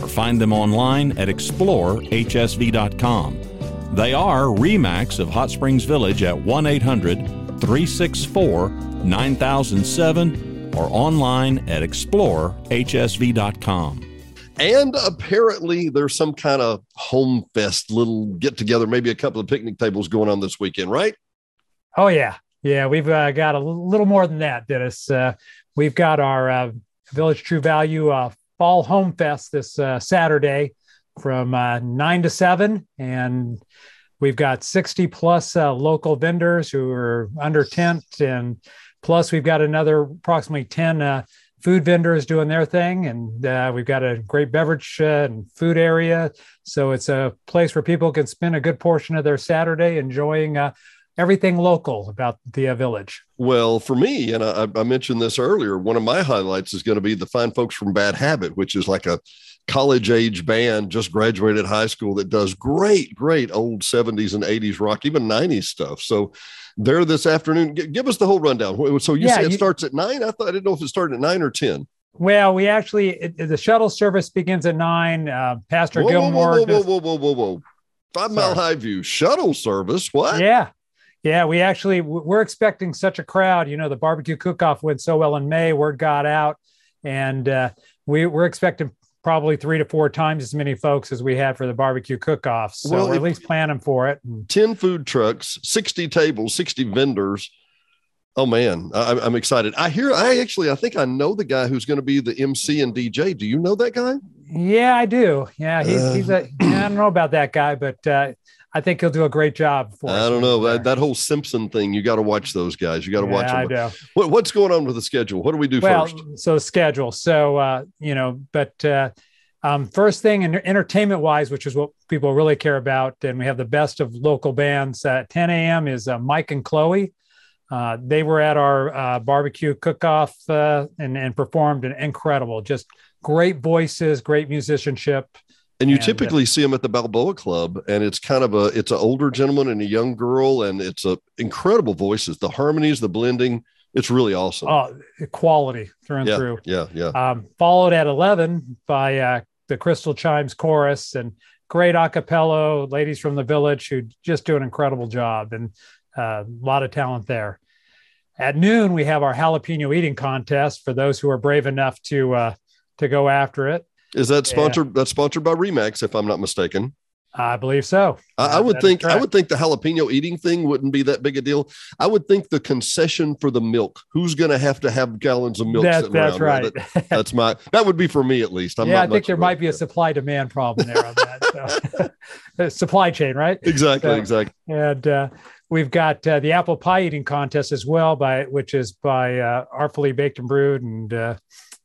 or find them online at explorehsv.com. They are REMAX of Hot Springs Village at 1 800 364 9007 or online at explorehsv.com. And apparently, there's some kind of home fest little get together, maybe a couple of picnic tables going on this weekend, right? Oh, yeah. Yeah, we've uh, got a little more than that, Dennis. Uh, we've got our uh, Village True Value uh, Fall Home Fest this uh, Saturday from uh, 9 to 7. And we've got 60 plus uh, local vendors who are under tent. And plus, we've got another approximately 10 uh, food vendors doing their thing. And uh, we've got a great beverage uh, and food area. So it's a place where people can spend a good portion of their Saturday enjoying everything local about the uh, village. Well, for me, and I, I, mentioned this earlier, one of my highlights is going to be the fine folks from Bad Habit, which is like a college age band just graduated high school that does great, great old 70s and 80s rock, even 90s stuff. So they're this afternoon. G- give us the whole rundown. So you yeah, say it you, starts at nine? I thought I didn't know if it started at nine or 10. Well, we actually, it, the shuttle service begins at nine. Uh, Pastor whoa, Gilmore. Whoa, whoa, whoa, whoa, whoa, whoa, whoa. Five Sorry. Mile High View shuttle service. What? Yeah. Yeah, we actually we're expecting such a crowd. You know, the barbecue cook-off went so well in May. Word got out, and uh, we we're expecting probably three to four times as many folks as we had for the barbecue cook-off. So well, we're at least planning for it. Ten food trucks, sixty tables, sixty vendors. Oh man, I, I'm excited. I hear. I actually, I think I know the guy who's going to be the MC and DJ. Do you know that guy? Yeah, I do. Yeah, he's, uh, he's a. I don't know about that guy, but uh, I think he'll do a great job for I don't know that, that whole Simpson thing. You got to watch those guys. You got to yeah, watch them. I do. What, what's going on with the schedule? What do we do well, first? So schedule. So uh, you know, but uh, um, first thing, in entertainment wise, which is what people really care about, and we have the best of local bands. At 10 a.m. is uh, Mike and Chloe. Uh, they were at our uh, barbecue cook-off uh, and, and performed an incredible, just great voices, great musicianship. And you and, uh, typically uh, see them at the Balboa Club, and it's kind of a it's an older gentleman and a young girl, and it's a incredible voices, the harmonies, the blending. It's really awesome. Oh, quality through and yeah, through. Yeah, yeah. Um, followed at eleven by uh, the Crystal Chimes chorus and great a acapella ladies from the village who just do an incredible job and uh, a lot of talent there. At noon, we have our jalapeno eating contest for those who are brave enough to uh, to go after it. Is that sponsored? Yeah. That's sponsored by Remax, if I'm not mistaken. I believe so. I, I would think I would think the jalapeno eating thing wouldn't be that big a deal. I would think the concession for the milk. Who's going to have to have gallons of milk? That, that's right. That, that's my. That would be for me at least. I'm yeah, I think there might be a supply demand problem there on that. So. supply chain, right? Exactly. So, exactly. And uh, we've got uh, the apple pie eating contest as well, by which is by uh, Artfully Baked and Brewed and uh,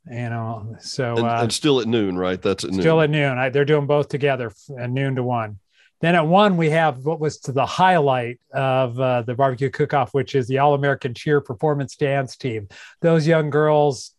you know so and, uh, and, still at noon right? That's at still noon. at noon. I, they're doing both together at noon to one. Then at one we have what was to the highlight of uh, the barbecue cook-off which is the all-american cheer performance dance team. Those young girls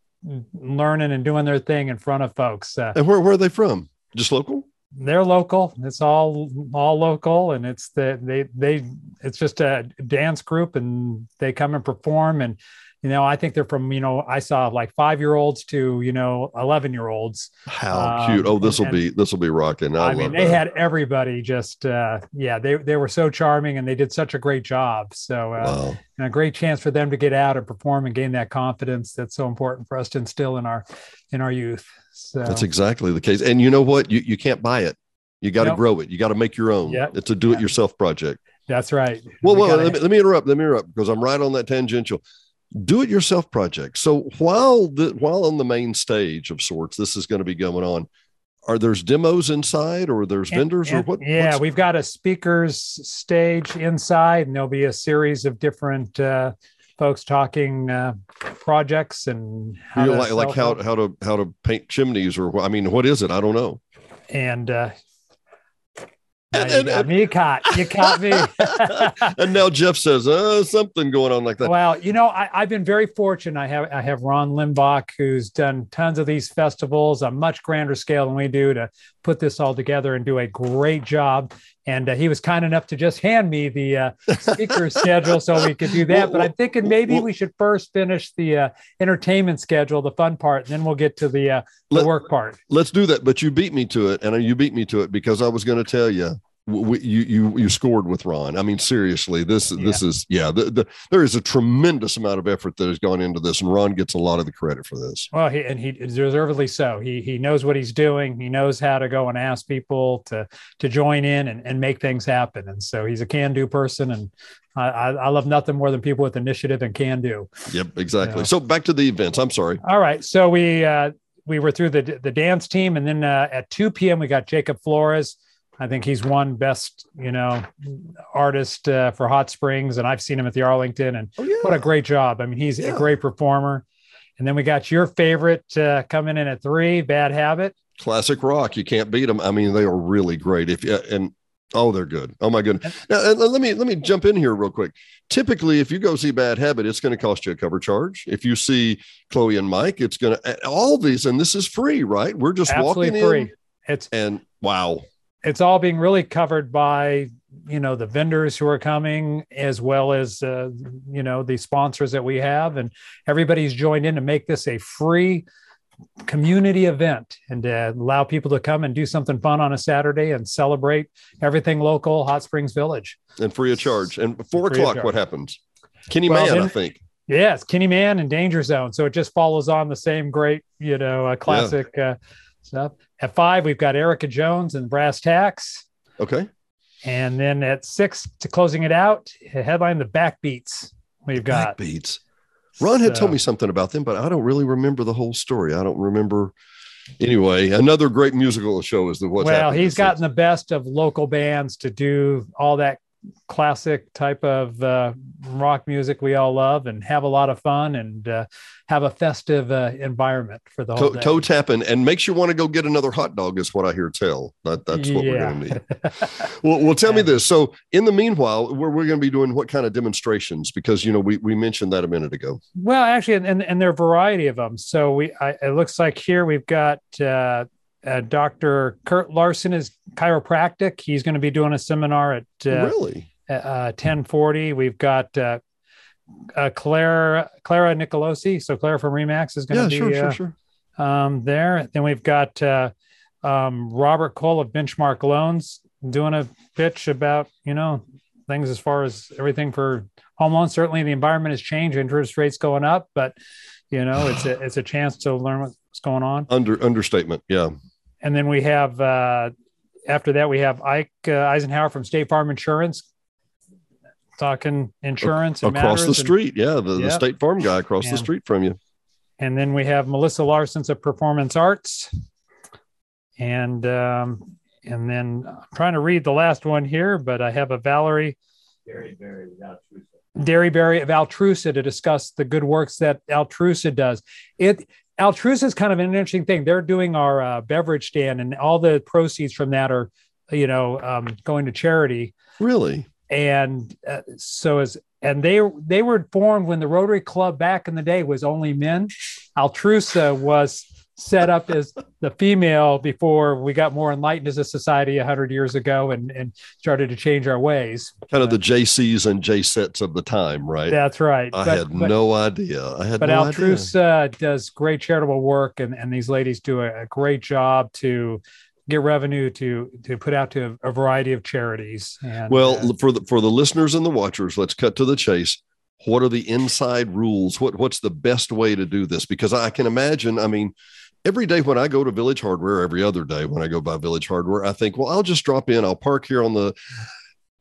learning and doing their thing in front of folks uh, and where, where are they from? Just local? They're local. It's all all local and it's the they they it's just a dance group and they come and perform and you know i think they're from you know i saw like five year olds to you know 11 year olds how um, cute. Oh this will be this will be rocking. I, I mean they that. had everybody just uh yeah they, they were so charming and they did such a great job. So uh wow. and a great chance for them to get out and perform and gain that confidence that's so important for us to instill in our in our youth. So that's exactly the case. And you know what? You, you can't buy it. You got to grow it. You got to make your own. Yeah it's a do-it-yourself project. That's right. Well, We well, gotta- let me, let me interrupt. Let me interrupt because I'm right on that tangential. Do it yourself project. So while the while on the main stage of sorts, this is going to be going on. Are there's demos inside, or there's And- vendors, or what? Yeah, we've got a speakers stage inside, and there'll be a series of different uh, folks talking uh, projects and how you know, to like like how how to how to paint chimneys, or I mean, what is it? I don't know. and uh, And- you and- got and- me caught. You caught me. and now Jeff says, uh, something going on like that. well, you know, I, I've been very fortunate. I have I have Ron Limbach, who's done tons of these festivals on much grander scale than we do, to put this all together and do a great job. And uh, he was kind enough to just hand me the uh, speaker schedule so we could do that. But I'm thinking maybe we should first finish the uh, entertainment schedule, the fun part, and then we'll get to the uh, the Let- work part. Let's do that. But you beat me to it, and you beat me to it because I was going to tell you. We, you you you scored with Ron. I mean, seriously, this this is yeah. The, the, there is a tremendous amount of effort that has gone into this, and Ron gets a lot of the credit for this. Well, he, and he deservedly so. He he knows what he's doing. He knows how to go and ask people to to join in and, and make things happen. And so he's a can do person. And I, I, love nothing more than people with initiative and can do. Yep, exactly. Yeah. So back to the events. I'm sorry. All right. So we uh, we were through the the dance team, and then uh, at two p.m. we got Jacob Flores. I think he's won best you know artist uh, for Hot Springs, and I've seen him at the Arlington, and Oh yeah. what a great job. I mean, he's Yeah. a great performer. And then we got your favorite uh, coming in at three, Bad Habit. classic rock. You can't beat them. I mean, they are really great. If you and oh, they're good. Oh my goodness. Now let me let me jump in here real quick. Typically, if you go see Bad Habit, it's going to cost you a cover charge. If you see Chloe and Mike, it's going to all these, and this is free, right? We're just Absolutely walking free. in, It's and wow, it's all being really covered by you know the vendors who are coming as well as uh, you know the sponsors that we have and everybody's joined in to make this a free community event and to allow people to come and do something fun on a saturday and celebrate everything local hot springs village and free of charge. And four Free o'clock, what happens? Kenny Well, Man, I think. yes kenny man and danger zone so it just follows on the same great you know uh, classic uh, stuff at five we've got erica jones and brass tacks Okay. And then at six to closing it out, headline the backbeats we've got. Backbeats. Ron had told me something about them, but I don't really remember the whole story. I don't remember. Anyway, another great musical show is the what's well, he's gotten the best of local bands to do all that classic type of uh, rock music we all love and have a lot of fun and uh, have a festive uh, environment for the whole toe, day. toe tapping and makes you want to go get another hot dog is what I hear tell. That, that's what we're going to need. Well, well, tell me this. So in the meanwhile, we're, we're going to be doing what kind of demonstrations? Because, you know, we, we mentioned that a minute ago. Well, actually, and, and there are a variety of them. So we, I, it looks like here we've got uh, uh, Dr. Kurt Larson is chiropractic. He's going to be doing a seminar at uh, really? uh, 1040. We've got uh, uh, Clara Clara Nicolosi. So Clara from Remax is going Yeah, to be sure, sure, uh, sure. um, there. Then we've got uh, um, Robert Cole of Benchmark Loans doing a pitch about you know things as far as everything for home loans. Certainly, the environment has changed. Interest rates going up, but you know it's a it's a chance to learn what's going on. Under understatement. Yeah. And then we have uh, after that we have Ike uh, Eisenhower from State Farm Insurance talking insurance and Across the matters and- street. Yeah. The, the state farm guy across Yeah. the street from you. and then we have Melissa Larson's of Performance Arts, and um, and then I'm trying to read the last one here, but I have a Valerie Dairy Berry of Altrusa to discuss the good works that Altrusa does. It Altrusa is kind of an interesting thing. They're doing our uh, beverage stand, and all the proceeds from that are, you know, um, going to charity. Really? And uh, so is and they they were formed when the Rotary Club back in the day was only men. Altrusa was set up as the female before we got more enlightened as a society 100 years ago and, and started to change our ways. Kind of the Jaycees and Jaycettes of the time, right? That's right. I But- had but- no idea. I had but no idea. Altrusa does great charitable work, and, and these ladies do a, a great job to get revenue to to put out to a, variety of charities. And, Well, uh, for the for the listeners and the watchers, let's cut to the chase. What are the inside rules? What what's the best way to do this? Because I can imagine. I mean, every day when I go to Village Hardware, every other day when I go by Village Hardware, I think, well, I'll just drop in. I'll park here on the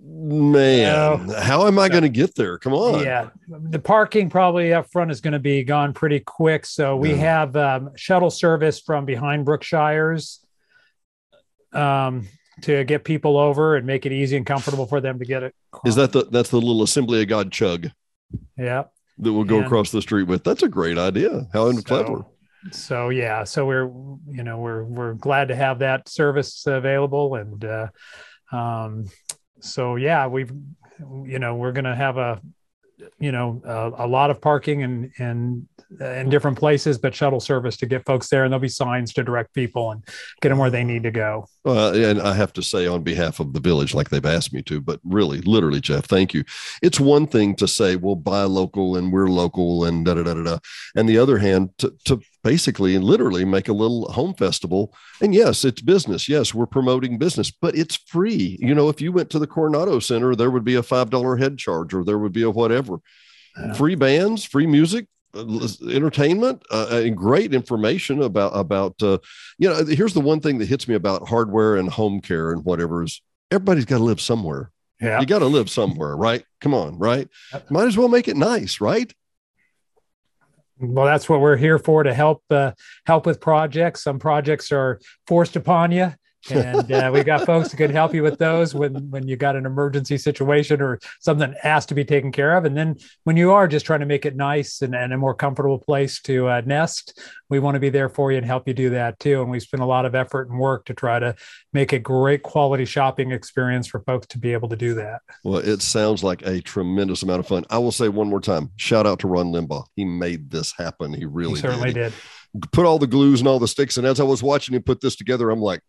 Man, how am I going to get there? Come on. Yeah, the parking probably up front is going to be gone pretty quick. So we Yeah. have um, shuttle service from behind Brookshires um, to get people over and make it easy and comfortable for them to get it. Is that the that's the little Assembly of God chug Yeah. that we'll go And- across the street with? That's a great idea. How clever. So yeah, so we're you know we're we're glad to have that service available, and uh, um, so yeah, we've you know we're to have a you know a, a lot of parking and and in different places, but shuttle service to get folks there, and there'll be signs to direct people and get them where they need to go. Uh, and I have to say, on behalf of the village, like they've asked me to, but really, literally, Jeff, thank you. It's one thing to say, we'll buy local and we're local and da da da da da. And the other hand, to, to basically and literally make a little home festival. And yes, it's business. Yes, we're promoting business, but it's free. You know, if you went to the Coronado Center, there would be a $5 head charge or there would be a whatever. Yeah. Free bands, free music, entertainment uh, and great information about about uh, you know here's the one thing that hits me about hardware and home care and whatever is everybody's got to live somewhere. Yeah, you got to live somewhere right? Come on right? Might as well make it nice right? Well, that's what we're here for to help uh, help with projects. Some projects are forced upon you. And uh, we've got folks that can help you with those when when you got an emergency situation or something that has to be taken care of. And then when you are just trying to make it nice and, and a more comfortable place to uh, nest we want to be there for you and help you do that too. And we spend a lot of effort and work to try to make a great quality shopping experience for folks to be able to do that. Well it sounds like a tremendous amount of fun. I will say one more time shout out to ron limbaugh. He made this happen. He really he certainly did. did. Put all the glues and all the sticks and as i was watching him put this together i'm like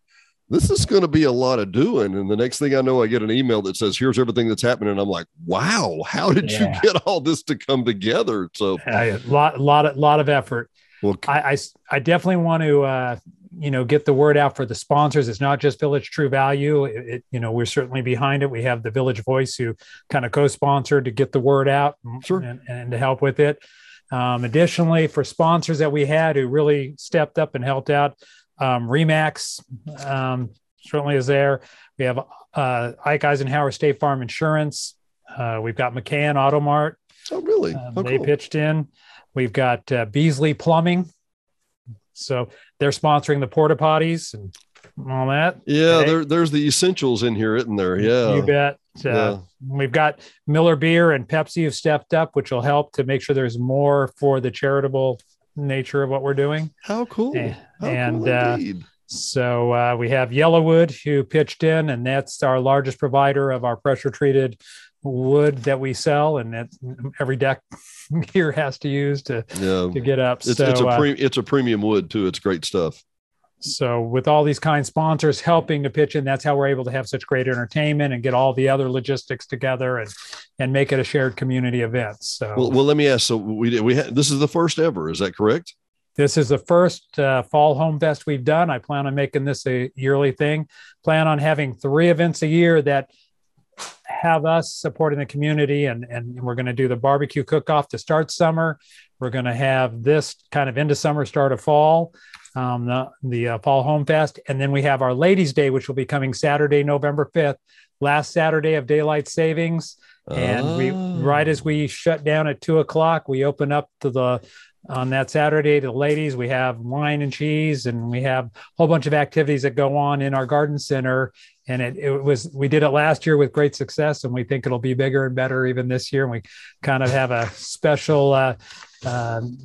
this is going to be a lot of doing. And the next thing I know, I get an email that says, here's everything that's happening. And I'm like, wow, how did Yeah. you get all this to come together? So, a lot lot of lot of effort well, I, I, I definitely want to, uh, you know, get the word out for the sponsors. It's not just Village True Value. It, it- you know, we're certainly behind it. We have the Village Voice who kind of co-sponsored to get the word out Sure. and, and to help with it. Um, additionally, for sponsors that we had who really stepped up and helped out, um, Remax um, certainly is there. We have uh, Ike Eisenhower State Farm Insurance. Uh, we've got McCann Automart. Oh, really? Um, oh, they cool. pitched in. We've got uh, Beasley Plumbing. So they're sponsoring the porta potties and all that. yeah, Okay. there, there's the essentials in here, isn't there? Yeah. You bet. Uh, Yeah. We've got Miller Beer and Pepsi have stepped up, which will help to make sure there's more for the charitable nature of what we're doing. How cool. Eh, How and, cool uh. So uh, we have YellaWood who pitched in, and that's our largest provider of our pressure treated wood that we sell, and that every deck here has to use to yeah. to get up. It's, so, it's a uh, pre, it's a premium wood too. It's great stuff. So with all these kind sponsors helping to pitch in, that's how we're able to have such great entertainment and get all the other logistics together and and make it a shared community event. So Well, well, let me ask. So we we had this is the first ever. Is that correct? this is the first uh, fall home fest we've done. I plan on making this a yearly thing. Plan on having three events a year that have us supporting the community, and and we're going to do the barbecue cook off to start summer. We're going to have this kind of into summer, start of fall, um, the the uh, fall home fest, and then we have our Ladies' Day, which will be coming Saturday, November fifth, last Saturday of daylight savings. And we Oh. right as we shut down at two o'clock, we open up to the on that Saturday to the ladies. We have wine and cheese, and we have a whole bunch of activities that go on in our garden center. And it, it was we did it last year with great success, and we think it'll be bigger and better even this year. And we kind of have a special uh, um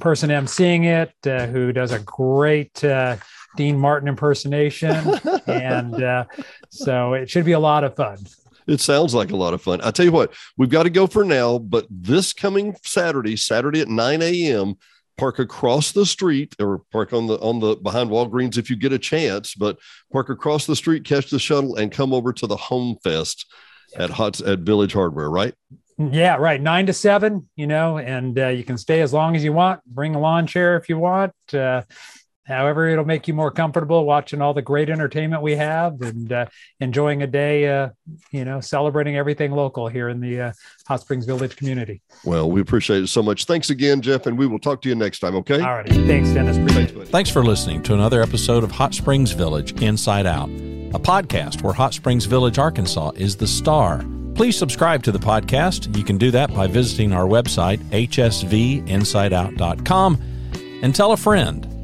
person emceeing it uh, who does a great uh, Dean Martin impersonation, and uh, so it should be a lot of fun. It sounds like a lot of fun. I tell you what, we've got to go for now, but this coming Saturday, Saturday at 9 a.m., park across the street or park on the on the behind Walgreens if you get a chance, but park across the street, catch the shuttle, and come over to the home fest at Hot at Village Hardware, right? Yeah, right. Nine to seven, you know, and uh, you can stay as long as you want. Bring a lawn chair if you want. Uh, however, it'll make you more comfortable watching all the great entertainment we have and uh, enjoying a day, uh, you know, celebrating everything local here in the uh, Hot Springs Village community. Well, we appreciate it so much. Thanks again, Jeff, and we will talk to you next time, okay? All righty. Thanks, Dennis. Thanks, Thanks for listening to another episode of Hot Springs Village Inside Out. a podcast where Hot Springs Village, Arkansas is the star. Please subscribe to the podcast. You can do that by visiting our website, hsvinsideout.com, and tell a friend.